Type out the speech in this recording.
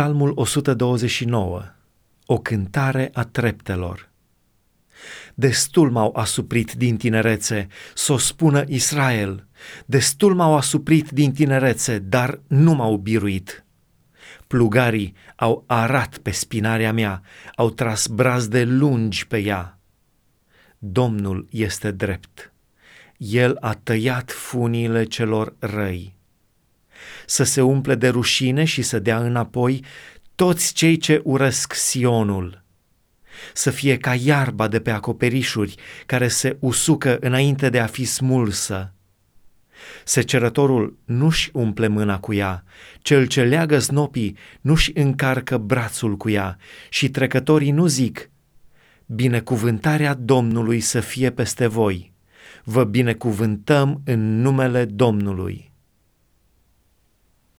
Psalmul 129 O cântare a treptelor Destul m-au asuprit din tinerețe, să o spună Israel. Destul m-au asuprit din tinerețe, dar nu m-au biruit. Plugarii au arat pe spinarea mea, au tras brazde lungi pe ea. Domnul este drept. El a tăiat funiile celor răi să se umple de rușine și să dea înapoi toți cei ce urăsc Sionul, să fie ca iarba de pe acoperișuri care se usucă înainte de a fi smulsă. Secerătorul nu-și umple mâna cu ea, cel ce leagă snopii nu-și încarcă brațul cu ea și trecătorii nu zic, Binecuvântarea Domnului să fie peste voi, vă binecuvântăm în numele Domnului.